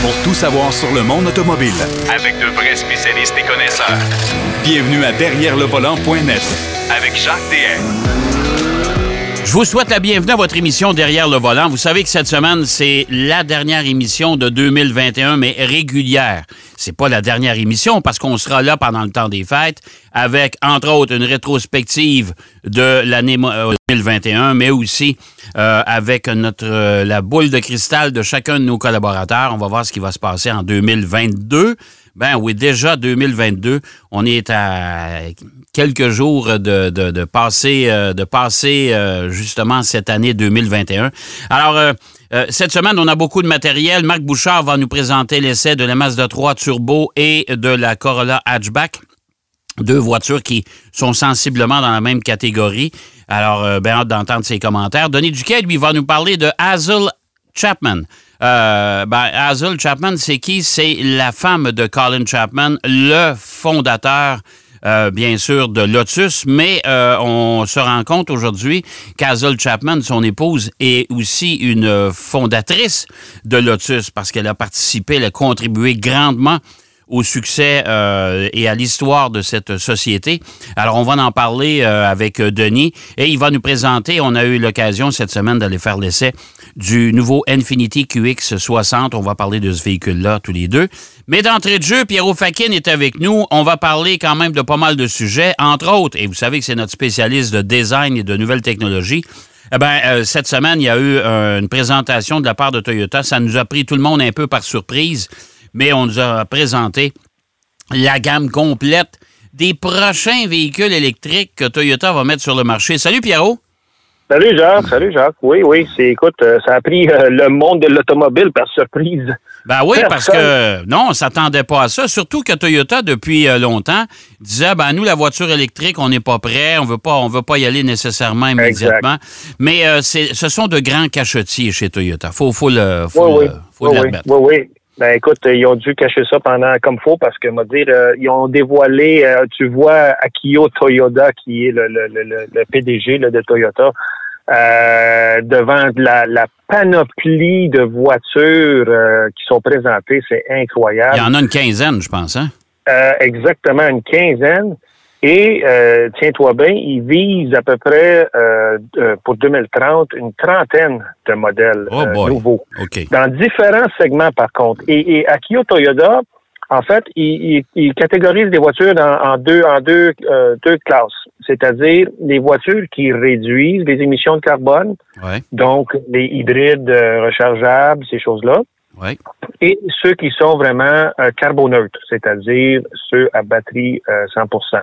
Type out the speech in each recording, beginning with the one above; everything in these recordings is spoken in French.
pour tout savoir sur le monde automobile. Avec de vrais spécialistes et connaisseurs. Bienvenue à Derrière le volant.net Avec Jacques DM. Je vous souhaite la bienvenue à votre émission Derrière le volant. Vous savez que cette semaine, c'est la dernière émission de 2021, mais régulière. C'est pas la dernière émission parce qu'on sera là pendant le temps des fêtes avec, entre autres, une rétrospective de l'année 2021, mais aussi euh, avec notre euh, la boule de cristal de chacun de nos collaborateurs. On va voir ce qui va se passer en 2022. Ben oui, déjà 2022, on est à quelques jours de, de, de passer, euh, de passer euh, justement cette année 2021. Alors, euh, cette semaine, on a beaucoup de matériel. Marc Bouchard va nous présenter l'essai de la Mazda 3 Turbo et de la Corolla Hatchback. Deux voitures qui sont sensiblement dans la même catégorie. Alors, bien hâte d'entendre ses commentaires. Denis Duquet, lui, va nous parler de Hazel Chapman. Euh, ben, Hazel Chapman, c'est qui? C'est la femme de Colin Chapman, le fondateur euh, bien sûr, de Lotus, mais euh, on se rend compte aujourd'hui qu'Hazel Chapman, son épouse, est aussi une fondatrice de Lotus parce qu'elle a participé, elle a contribué grandement au succès euh, et à l'histoire de cette société. Alors, on va en parler euh, avec Denis et il va nous présenter, on a eu l'occasion cette semaine d'aller faire l'essai du nouveau Infinity QX60. On va parler de ce véhicule-là tous les deux. Mais d'entrée de jeu, Pierrot Fakin est avec nous. On va parler quand même de pas mal de sujets, entre autres, et vous savez que c'est notre spécialiste de design et de nouvelles technologies. Eh bien, euh, cette semaine, il y a eu une présentation de la part de Toyota. Ça nous a pris tout le monde un peu par surprise mais on nous a présenté la gamme complète des prochains véhicules électriques que Toyota va mettre sur le marché. Salut Pierrot. Salut Jacques, salut Jacques. Oui, oui, c'est écoute, euh, ça a pris euh, le monde de l'automobile par surprise. Ben oui, parce que non, on s'attendait pas à ça. Surtout que Toyota, depuis euh, longtemps, disait ben nous, la voiture électrique, on n'est pas prêt, on veut pas, on veut pas y aller nécessairement immédiatement. Mais ce sont de grands cachetiers chez Toyota. Faut, faut le, faut, oui, oui. l'admettre. Oui, oui, ben écoute, ils ont dû cacher ça pendant comme faut parce que me dire euh, ils ont dévoilé, euh, tu vois Akio Toyoda qui est le, le, le, le PDG de Toyota euh, devant la, la, panoplie de voitures qui sont présentées, c'est incroyable. Il y en a une quinzaine, je pense, hein? exactement une quinzaine. Et euh, tiens-toi bien, ils visent à peu près euh, euh pour 2030 une trentaine de modèles oh euh, nouveaux. Dans différents segments par contre. Et, et Akio Toyota, en fait, ils, ils, catégorisent les voitures en, deux en deux, euh, deux classes. C'est-à-dire les voitures qui réduisent les émissions de carbone, donc les hybrides rechargeables, ces choses-là. Ouais. Et ceux qui sont vraiment carboneutres, c'est-à-dire ceux à batterie 100%.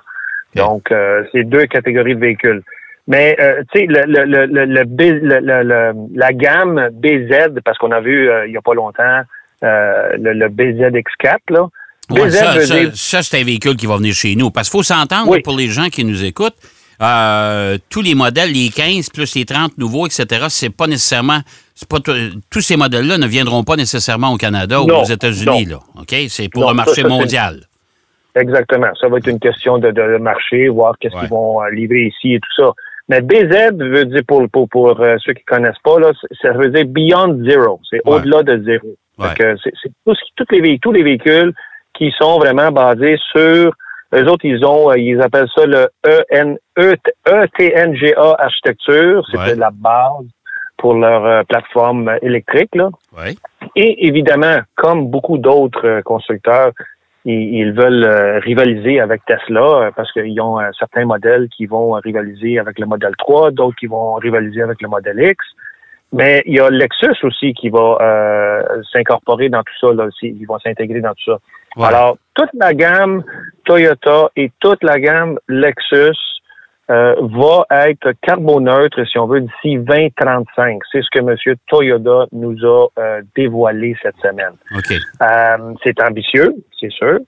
Donc, euh, c'est deux catégories de véhicules. Mais, euh, tu sais, le, le, le, le, la gamme BZ, parce qu'on a vu euh, il n'y a pas longtemps le, BZX4, là. Ouais, ça, ça, c'est un véhicule qui va venir chez nous. Parce qu'il faut s'entendre pour les gens qui nous écoutent. tous les modèles, les 15 plus les 30 nouveaux, etc., c'est pas nécessairement. Pas tous ces modèles-là ne viendront pas nécessairement au Canada ou aux États-Unis. là. OK? C'est pour le marché mondial. Exactement. Ça va être une question de, de marché, voir qu'est-ce qu'ils vont euh, livrer ici et tout ça. Mais BZ veut dire pour pour, pour euh, ceux qui connaissent pas là, ça veut dire beyond zero. C'est au-delà de zéro. C'est tous, tous les véhicules, tous les véhicules qui sont vraiment basés sur eux autres, ils ont, euh, ils appellent ça le EN, ETNGA architecture. C'était la base pour leur plateforme électrique. Là. Et évidemment, comme beaucoup d'autres constructeurs, ils, veulent euh, rivaliser avec Tesla euh, parce qu'ils ont euh, certains modèles qui vont rivaliser avec le modèle 3, d'autres qui vont rivaliser avec le modèle X. Mais il y a Lexus aussi qui va s'incorporer dans tout ça, là, aussi. ils vont s'intégrer dans tout ça. Alors, toute la gamme Toyota et toute la gamme Lexus euh, va être carboneutre, si on veut, d'ici 2035. C'est ce que M. Toyoda nous a euh, dévoilé cette semaine. OK. Euh, c'est ambitieux, c'est sûr.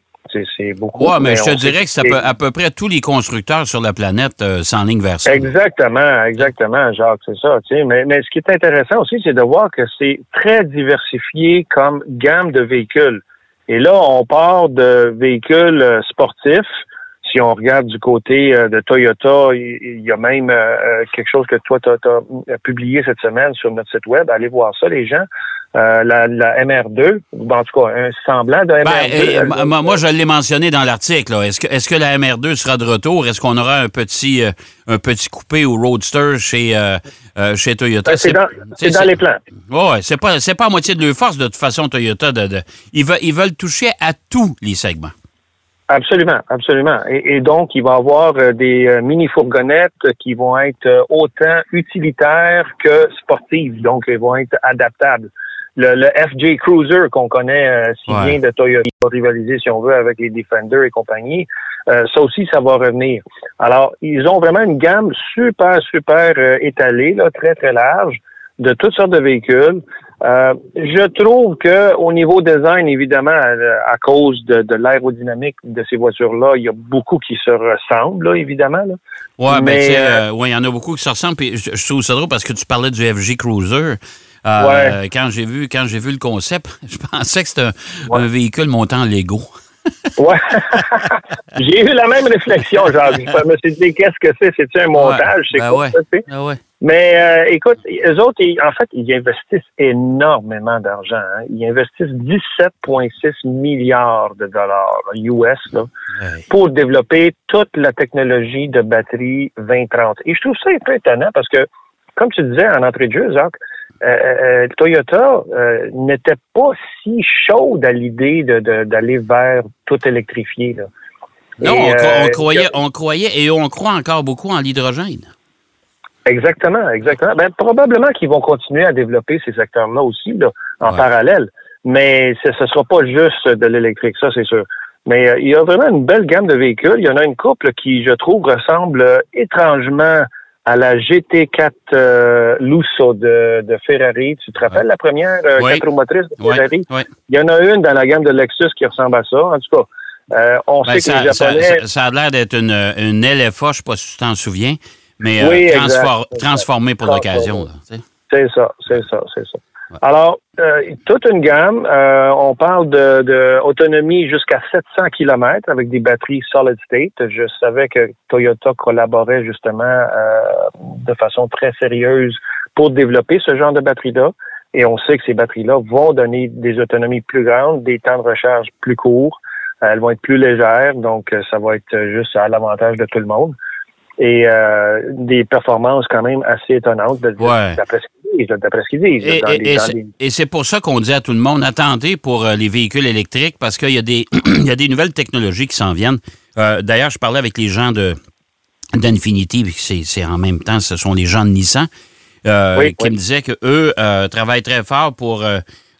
C'est beaucoup. Oui, mais, je te dirais que ça peut, à peu près tous les constructeurs sur la planète s'enlignent vers ça. Exactement, exactement, Jacques, c'est ça. Mais, mais ce qui est intéressant aussi, c'est de voir que c'est très diversifié comme gamme de véhicules. Et là, on part de véhicules sportifs, si on regarde du côté de Toyota, il, y a même quelque chose que toi, tu as, publié cette semaine sur notre site web. Allez voir ça, les gens. Euh, la, MR2, en tout cas, un semblant de MR2. Ben, moi, je l'ai mentionné dans l'article. Est-ce que, est que la MR2 sera de retour? Est-ce qu'on aura un petit, euh, un petit coupé ou roadster chez, euh, chez Toyota? Ben, c'est dans, les plans. Oui, c'est pas, pas à moitié de leur force, de toute façon, Toyota. De, ils, veulent, ils veulent toucher à tous les segments. Absolument, absolument. Et, donc, il va y avoir des mini-fourgonnettes qui vont être autant utilitaires que sportives. Donc, elles vont être adaptables le, FJ Cruiser qu'on connaît euh, si bien de Toyota, rivaliser si on veut avec les Defender et compagnie, euh, ça aussi ça va revenir. Alors ils ont vraiment une gamme super super euh, étalée, là, très très large de toutes sortes de véhicules. Je trouve que au niveau design, évidemment, à, cause de, l'aérodynamique de ces voitures-là, il y a beaucoup qui se ressemblent, là, évidemment. Là. Ouais, ben, mais ouais, il y en a beaucoup qui se ressemblent. Puis je, je trouve ça drôle parce que tu parlais du FJ Cruiser. Euh, quand j'ai vu quand j'ai vu le concept, je pensais que c'était un, véhicule montant Lego. ouais. j'ai eu la même réflexion, genre. Je me suis dit, qu'est-ce que c'est? C'est-tu un montage? c'est ben quoi ça? Ben Mais euh, écoute, eux autres, en fait, ils investissent énormément d'argent. Hein. Ils investissent 17,6 milliards de dollars US là, pour développer toute la technologie de batterie 2030. Et je trouve ça un peu étonnant parce que, comme tu disais en entrée de jeu, Jacques, euh, euh, Toyota euh, n'était pas si chaude à l'idée d'aller vers tout électrifié. Non, on, croyait, on croyait et on croit encore beaucoup en l'hydrogène. Exactement, exactement. Ben, probablement qu'ils vont continuer à développer ces secteurs-là aussi, en parallèle. Mais ce ne sera pas juste de l'électrique, ça c'est sûr. Mais il y a vraiment une belle gamme de véhicules. Il y en a une couple qui, je trouve, ressemble étrangement à la GT4 euh, Lusso de, Ferrari. Tu te rappelles la première euh, quatre motrice de Ferrari? Il y en a une dans la gamme de Lexus qui ressemble à ça. En tout cas, euh, on ben, sait que les Japonais... Ça, a l'air d'être une, une LFA, je ne sais pas si tu t'en souviens, mais transformée pour l'occasion. C'est ça, c'est ça, c'est ça. Alors, euh, toute une gamme. Euh, on parle de, autonomie jusqu'à 700 km avec des batteries solid state. Je savais que Toyota collaborait justement euh, de façon très sérieuse pour développer ce genre de batterie-là. Et on sait que ces batteries-là vont donner des autonomies plus grandes, des temps de recharge plus courts. elles vont être plus légères, donc ça va être juste à l'avantage de tout le monde et euh, des performances quand même assez étonnantes d'après ce qu'ils disent. Et, c'est pour ça qu'on dit à tout le monde, attendez pour euh, les véhicules électriques parce qu'il y, a des, y a des nouvelles technologies qui s'en viennent. Euh, d'ailleurs, je parlais avec les gens de d'Infinity, c'est en même temps, ce sont les gens de Nissan, qui me disaient qu'eux travaillent très fort pour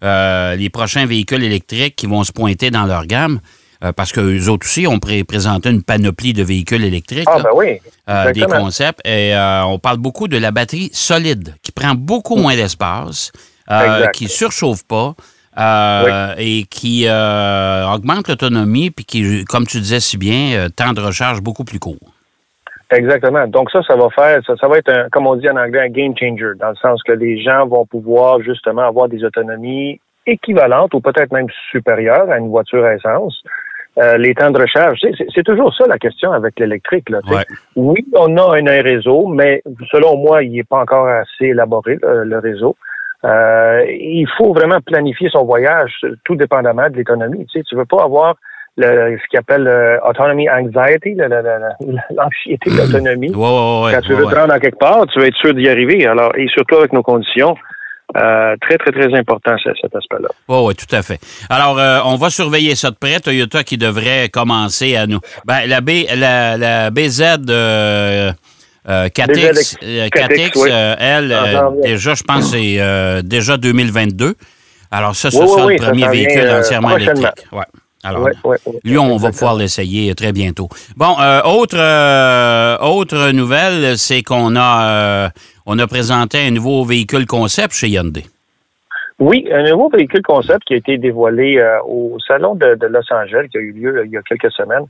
les prochains véhicules électriques qui vont se pointer dans leur gamme. Euh, parce qu'eux autres aussi ont présenté une panoplie de véhicules électriques. Ah, ben oui. Euh, des concepts. Et euh, on parle beaucoup de la batterie solide, qui prend beaucoup moins d'espace, qui ne surchauffe pas. et qui augmente l'autonomie, puis qui, comme tu disais si bien, temps de recharge beaucoup plus court. Exactement. Donc ça, ça va faire, ça, ça va être, un, comme on dit en anglais, un game changer, dans le sens que les gens vont pouvoir justement avoir des autonomies équivalentes ou peut-être même supérieures à une voiture à essence. Euh, les temps de recharge. C'est toujours ça la question avec l'électrique. Oui, on a un, réseau, mais selon moi, il n'est pas encore assez élaboré, le, réseau. Euh, il faut vraiment planifier son voyage, tout dépendamment de l'économie. Tu sais, tu veux pas avoir le, ce qu'il appelle euh, autonomy anxiety, l'anxiété de l'autonomie. Quand tu veux te rendre à quelque part, tu veux être sûr d'y arriver. Alors, et surtout avec nos conditions. Euh, très, très, très important, cet aspect-là. Oh, oui, tout à fait. Alors, euh, on va surveiller ça de près. Toyota qui devrait commencer à nous. Ben, la, B, la, la BZ euh, 4X, euh, elle, déjà, je pense, c'est déjà 2022. Alors, ça, ce sera le premier véhicule entièrement électrique. Ouais. Alors, lui, on va pouvoir l'essayer très bientôt. Bon, autre, autre nouvelle, c'est qu'on a on a présenté un nouveau véhicule concept chez Hyundai. Oui, un nouveau véhicule concept qui a été dévoilé euh, au Salon de, Los Angeles, qui a eu lieu il y a quelques semaines.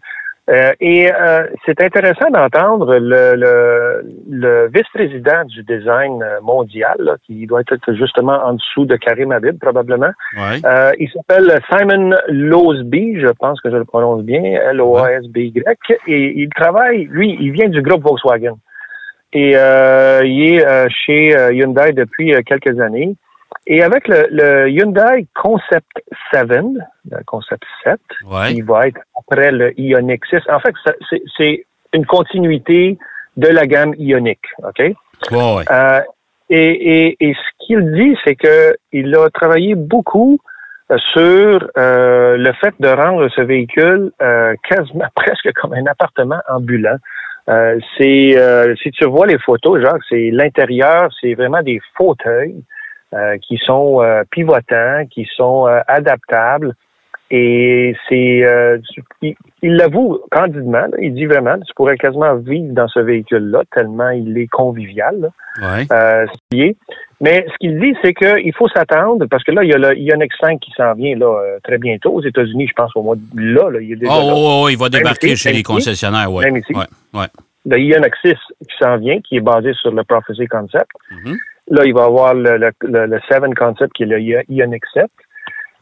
Euh, et euh, c'est intéressant d'entendre le, le, le vice-président du design mondial, là, qui doit être justement en dessous de Karim Habib, probablement. Ouais. Euh, il s'appelle Simon Losby, je pense que je le prononce bien, L-O-A-S-B-Y, et il travaille, lui, il vient du groupe Volkswagen. Et euh, il est euh, chez euh, Hyundai depuis euh, quelques années. Et avec le, le Hyundai Concept 7, le Concept 7, Ouais. il va être après le Ioniq 6. En fait, c'est- une continuité de la gamme Ioniq, OK? Ouais, ouais. Euh, et, et, et ce qu'il dit, c'est que il a travaillé beaucoup euh, sur euh, le fait de rendre ce véhicule euh, quasiment presque comme un appartement ambulant. Euh, c'est euh, si tu vois les photos, Jacques, c'est l'intérieur, c'est vraiment des fauteuils euh, qui sont euh, pivotants, qui sont euh, adaptables. Et c'est, euh, il l'avoue candidement, là, il dit vraiment, tu pourrais quasiment vivre dans ce véhicule-là tellement il est convivial. là Ouais. euh, ce qui est. Mais ce qu'il dit, c'est qu'il faut s'attendre, parce que là, il y a le Ioniq 5 qui s'en vient là, euh, très bientôt aux États-Unis, je pense au mois de là, là il est déjà Oh, là. oh, oh, il va débarquer ici, chez les concessionnaires, ouais. Même ici. Ouais, ouais. Le Ioniq 6 qui s'en vient, qui est basé sur le Prophecy Concept. Mhm. Là, il va avoir le, le, le, le 7 Concept qui est le I- Ioniq 7.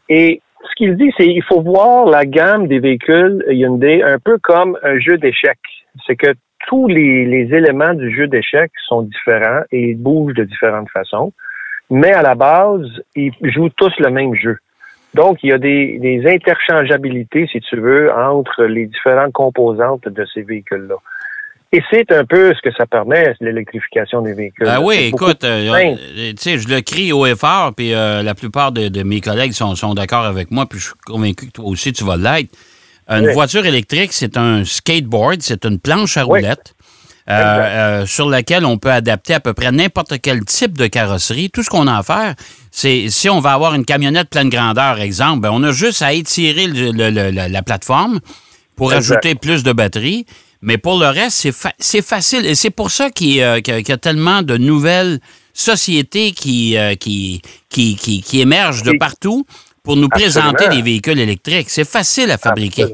Et ce qu'il dit, c'est qu'il faut voir la gamme des véhicules Hyundai un peu comme un jeu d'échecs. C'est que tous les, les éléments du jeu d'échecs sont différents et ils bougent de différentes façons. Mais à la base, ils jouent tous le même jeu. Donc, il y a des, des interchangeabilités, si tu veux, entre les différentes composantes de ces véhicules-là. Et c'est un peu ce que ça permet, l'électrification des véhicules. Ah oui, écoute, euh, euh, tu sais, je le crie haut et fort, puis euh, la plupart de, de mes collègues sont, sont d'accord avec moi, puis je suis convaincu que toi aussi, tu vas l'être. Une Oui. voiture électrique, c'est un skateboard, c'est une planche à roulettes. euh, sur laquelle on peut adapter à peu près n'importe quel type de carrosserie. Tout ce qu'on a à faire, c'est si on va avoir une camionnette pleine grandeur, exemple, ben, on a juste à étirer le- le- le- la, la plateforme pour Exact. ajouter plus de batterie. Mais pour le reste, c'est fa- c'est facile. Et c'est pour ça qu'il y, a- qu'il y a- tellement de nouvelles sociétés qui, euh, qui, qui, qui, qui émergent de partout pour nous Absolument. présenter des véhicules électriques. C'est facile à fabriquer.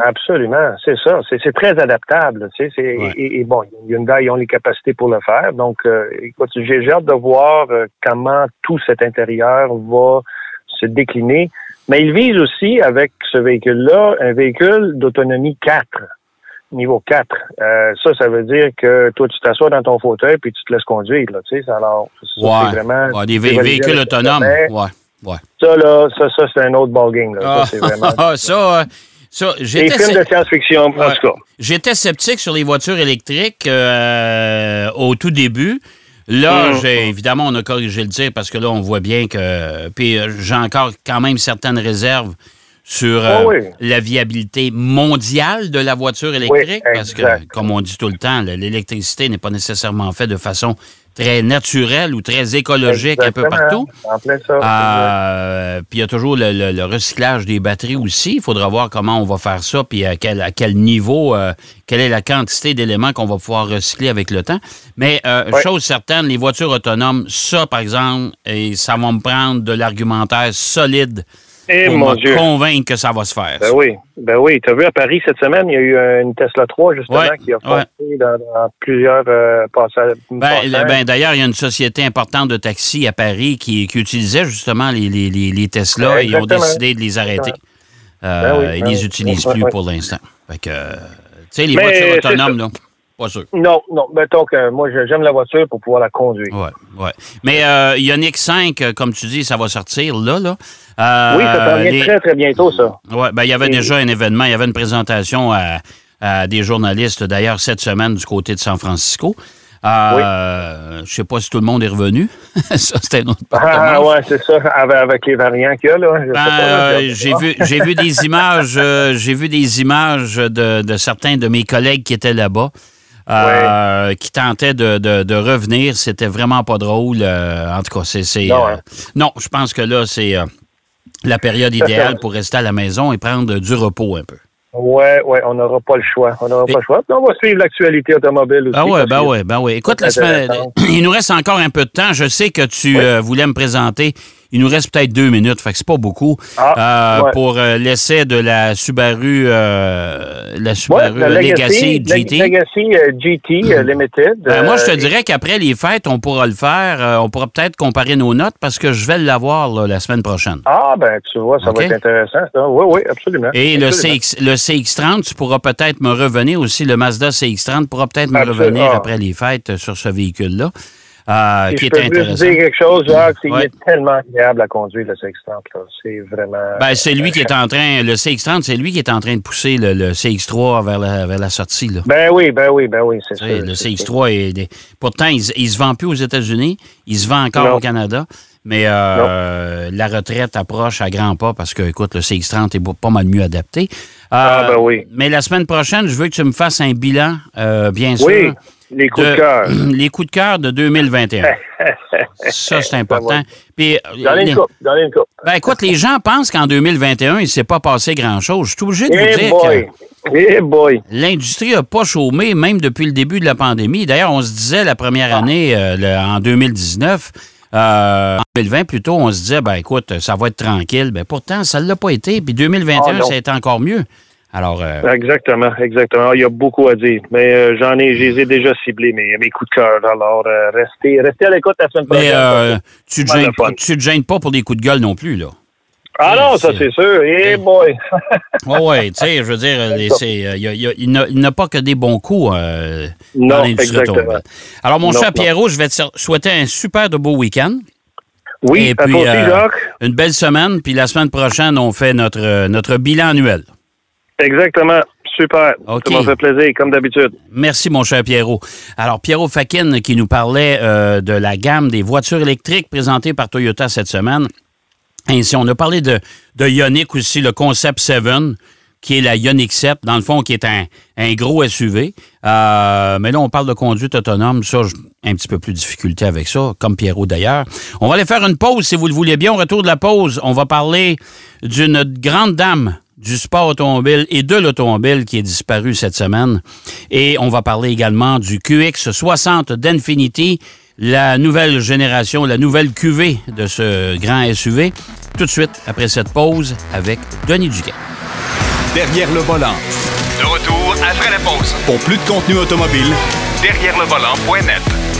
Absolument, c'est ça. C'est très adaptable. Tu sais, Ouais. et, et bon, Hyundai, ils ont les capacités pour le faire. Donc, euh, écoute, j'ai j'ai hâte de voir euh, comment tout cet intérieur va se décliner. Mais ils visent aussi, avec ce véhicule-là, un véhicule d'autonomie 4, niveau 4. Euh, ça, ça veut dire que toi, tu t'assois dans ton fauteuil puis tu te laisses conduire. Là, tu sais, alors, ça, c'est Ouais. vraiment... Ouais, des vé- véhicules autonomes. Ouais. Ouais. Ça, là, ça, ça c'est un autre ballgame. Là. Ah, Ça, c'est vraiment... ça, euh, ça, Des films de science-fiction, en tout cas. J'étais sceptique sur les voitures électriques euh, au tout début. Là, Mm. j'ai évidemment, on a corrigé le tir parce que là, on voit bien que. Puis euh, j'ai encore quand même certaines réserves sur euh, Oh oui. la viabilité mondiale de la voiture électrique? parce que, comme on dit tout le temps, le- l'électricité n'est pas nécessairement faite de façon très naturelle ou très écologique un peu partout. En plein ça. Euh, puis il y a toujours le, le- le recyclage des batteries aussi. Il faudra voir comment on va faire ça, puis à quel, à quel niveau, euh, quelle est la quantité d'éléments qu'on va pouvoir recycler avec le temps. Mais euh, chose certaine, les voitures autonomes, ça, par exemple, et ça va me prendre de l'argumentaire solide Eh pour mon me Dieu. convaincre que ça va se faire. Ben oui, ben oui. Tu as vu à Paris cette semaine, il y a eu euh, une Tesla 3 justement Ouais, qui a ouais. foncé dans, dans plusieurs euh, passages. Ben, passages. ben, D'ailleurs, il y a une société importante de taxis à Paris qui, qui utilisait justement les, les, les, les Tesla et ils ont décidé de les arrêter. Euh, Ben oui, ils ben les utilisent plus pour l'instant. Fait que, euh, tu sais, les Mais voitures autonomes, là, pas sûr. Non, non. Mettons que moi, je- j'aime la voiture pour pouvoir la conduire. Ouais, ouais. Mais euh, Ioniq 5, euh, comme tu dis, ça va sortir là, là. Euh, oui, ça vient les- très, très bientôt, ça. Ouais, ben, il y avait Et- déjà un événement, il y avait une présentation à, à des journalistes, d'ailleurs, cette semaine du côté de San Francisco. Euh, Je sais pas si tout le monde est revenu. ça, c'était un autre Ah, partenaire. ouais, c'est ça, avec, les variants qu'il y a, là. Ben, euh, j'ai vu j'ai vu des images euh, j'ai vu des images de, de certains de mes collègues qui étaient là-bas euh, qui tentaient de, de- de revenir c'était vraiment pas drôle euh, en tout cas c'est Non, euh, hein. non je pense que là c'est euh, la période idéale pour rester à la maison et prendre du repos un peu Ouais, ouais, on n'aura pas le choix. On n'aura pas le choix. Puis on va suivre l'actualité automobile aussi. ah ouais, ben ouais, ben ouais. Écoute, la semaine, il nous reste encore un peu de temps. Je sais que tu Oui. euh, voulais me présenter Il nous reste peut-être deux minutes, fait que c'est pas beaucoup. Ah, euh, ouais. Pour euh, l'essai de la Subaru, euh, la Ouais, Subaru la Legacy, Leg- GT. Legacy GT Limited. Ben, moi, je te dirais qu'après les fêtes, on pourra le faire. On pourra peut-être comparer nos notes parce que je vais l'avoir la semaine prochaine. Ah, ben, tu vois, ça va être intéressant. ça. Oui, oui, absolument. Et le. CX, le CX30, tu pourras peut-être me revenir aussi. Le Mazda CX30 pourra peut-être me revenir Ah. après les fêtes sur ce véhicule-là, euh, qui je est peux juste intéressant. dire quelque chose, Jacques, c'est Ouais. est tellement agréable à conduire, le Sextant. là. C'est vraiment... Ben, c'est lui qui est en train, le CX30, c'est lui qui est en train de pousser le, le CX3 vers la, vers la sortie. Là. Ben oui, ben oui, ben oui, c'est sûr. le c'est sûr. CX3 est. Pourtant, il, ne se vend plus aux États-Unis. Il se vend encore Non. au Canada. Mais euh, la retraite approche à grands pas parce que, écoute, le CX30 est pas mal mieux adapté. Euh, Ah, ben oui. Mais la semaine prochaine, je veux que tu me fasses un bilan, euh, bien sûr. Les coups de, cœur. Les coups de cœur de 2021. Ça, c'est important. Puis, euh, Dans les- une coupe, dans une coupe. ben, écoute, les gens pensent qu'en 2021, il ne s'est pas passé grand-chose. Je suis obligé de vous Eh dire boy! que Eh l'industrie n'a pas chômé, même depuis le début de la pandémie. D'ailleurs, on se disait la première année, euh, le- en 2019, euh, en 2020 plutôt, on se disait, ben écoute, ça va être tranquille. Ben, pourtant, ça ne l'a pas été. Puis 2021, Ah, ça a été encore mieux. Alors, euh, Exactement, exactement. Il y a beaucoup à dire. Mais euh, j'en ai, je les ai déjà ciblés, mes, mes coups de cœur. Alors, euh, restez, restez à l'écoute la semaine prochaine. mais tu ne te, gênes- tu te gênes pas pour des coups de gueule non plus, là. ah non, ça c'est- sûr. Eh boy! Oui, oui, tu sais, je veux dire, il n'a- pas que des bons coups euh, dans l'industrie. Alors, mon Non, cher non. Pierrot, je vais te souhaiter un super de beau week-end. Oui, Et à puis, toi aussi, euh, Jacques. Une belle semaine, puis la semaine prochaine, on fait notre, notre bilan annuel. Exactement. Super. Ça m'a fait plaisir, comme d'habitude. Merci, mon cher Pierrot. Alors, Pierrot Fakin qui nous parlait euh, de la gamme des voitures électriques présentées par Toyota cette semaine. Ainsi, on a parlé de, de Ioniq aussi, le Concept 7, qui est la Ioniq 7, dans le fond, qui est un, un gros SUV. Euh, mais là, on parle de conduite autonome. Ça, j'ai un petit peu plus de difficulté avec ça, comme Pierrot d'ailleurs. On va aller faire une pause, si vous le voulez bien. Au retour de la pause, on va parler d'une grande dame du sport automobile et de l'automobile qui est disparu cette semaine. Et on va parler également du QX60 d'Infinity, la nouvelle génération, la nouvelle cuvée de ce grand SUV. Tout de suite, après cette pause, avec Denis Duquet. Derrière le volant. De retour après la pause. Pour plus de contenu automobile, Derrière le volant.net.